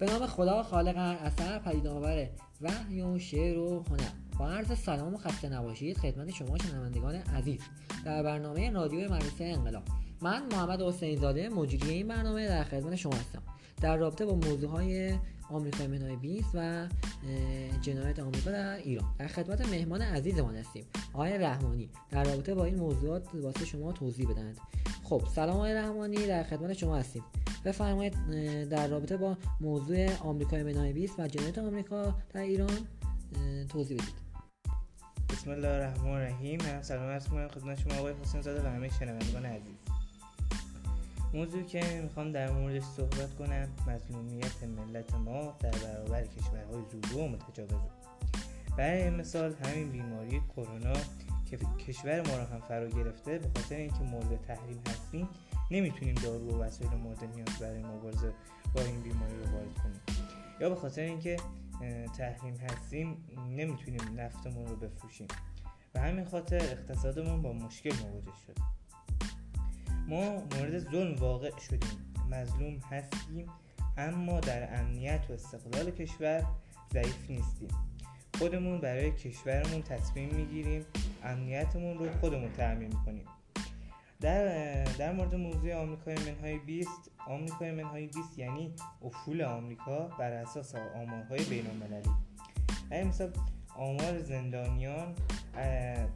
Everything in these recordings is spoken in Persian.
به نام خدا خالق هر اثر پدیدآور وحی و شعر و هنر. با عرض سلام و خسته نباشید خدمت شما شنوندگان عزیز. در برنامه رادیو مدرسه انقلاب من محمد حسین زاده مجری این برنامه در خدمت شما هستم. در رابطه با موضوع های آمریکای منهای 20 و جنایت آمریکا در ایران. در خدمت مهمان عزیزمان هستیم آقای رحمانی. در رابطه با این موضوعات واسه شما توضیح بدهند. خب سلام آقای رحمانی در خدمت شما هستیم. بفرمایید در رابطه با موضوع آمریکای منهای 20 و جنایت آمریکا در ایران توضیح بدید. بسم الله الرحمن الرحیم. سلام عرض می‌کنم خدمت شما آقای حسین زاده و همه شنوندگان عزیز. موضوعی که می‌خوام در موردش صحبت کنم مظلومیت ملت ما در برابر کشورهای زورگو و متجاوز. برای مثال همین بیماری کرونا که کشور ما را هم فرا گرفته به خاطر اینکه مورد تحریم هستیم نمی‌تونیم دارو و وسایل مورد نیاز برای مبارزه با این بیماری رو وارد کنیم. یا به خاطر اینکه تحریم هستیم نمی‌تونیم نفتمون رو بفروشیم. و همین خاطر اقتصادمون با مشکل مواجه شد. ما مورد ظلم واقع شدیم. مظلوم هستیم اما در امنیت و استقلال کشور ضعیف نیستیم. خودمون برای کشورمون تصمیم می‌گیریم امنیتمون رو خودمون تعمین کنیم. در, در مورد موضوع آمریکای منهای 20 آمریکای منهای 20 یعنی افول آمریکا بر اساس آمارهای بین المللی مثلا آمار زندانیان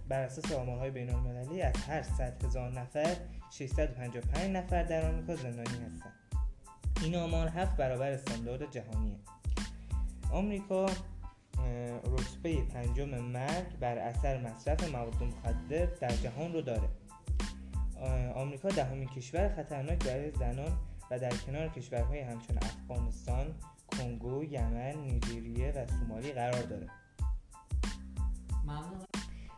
بر اساس آمارهای بین المللی از هر 100 هزار نفر 655 نفر در آمریکا زندانی هستند این آمار هفت برابر استاندارد جهانیه. آمریکا رتبه پنجم مرگ بر اثر مصرف مواد مخدر در جهان رو داره. آمریکا دهمین کشور خطرناک برای زنان و در کنار کشورهای همچون افغانستان، کنگو، یمن، نیجریه و سومالی قرار داره.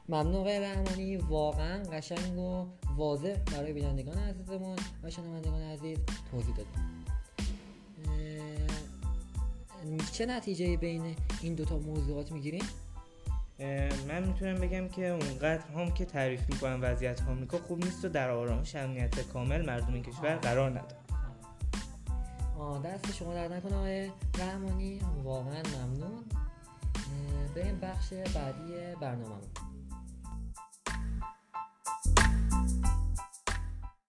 ممنون. آقای رحمانی. واقعا قشنگ و واضح برای بینندگان عزیزمون و شنوندگان عزیز توضیح دادیم. چه نتیجه بین این دوتا موضوعات می‌گیریم؟ من می‌تونم بگم که اونقدر هم که تعریف می‌کنم وضعیت آمریکا خوب نیست و در آرامش امنیت کامل مردم این کشور قرار نداره. دست شما در نکنه آقای رحمانی. واقعا ممنون. این بخش بعدی برنامه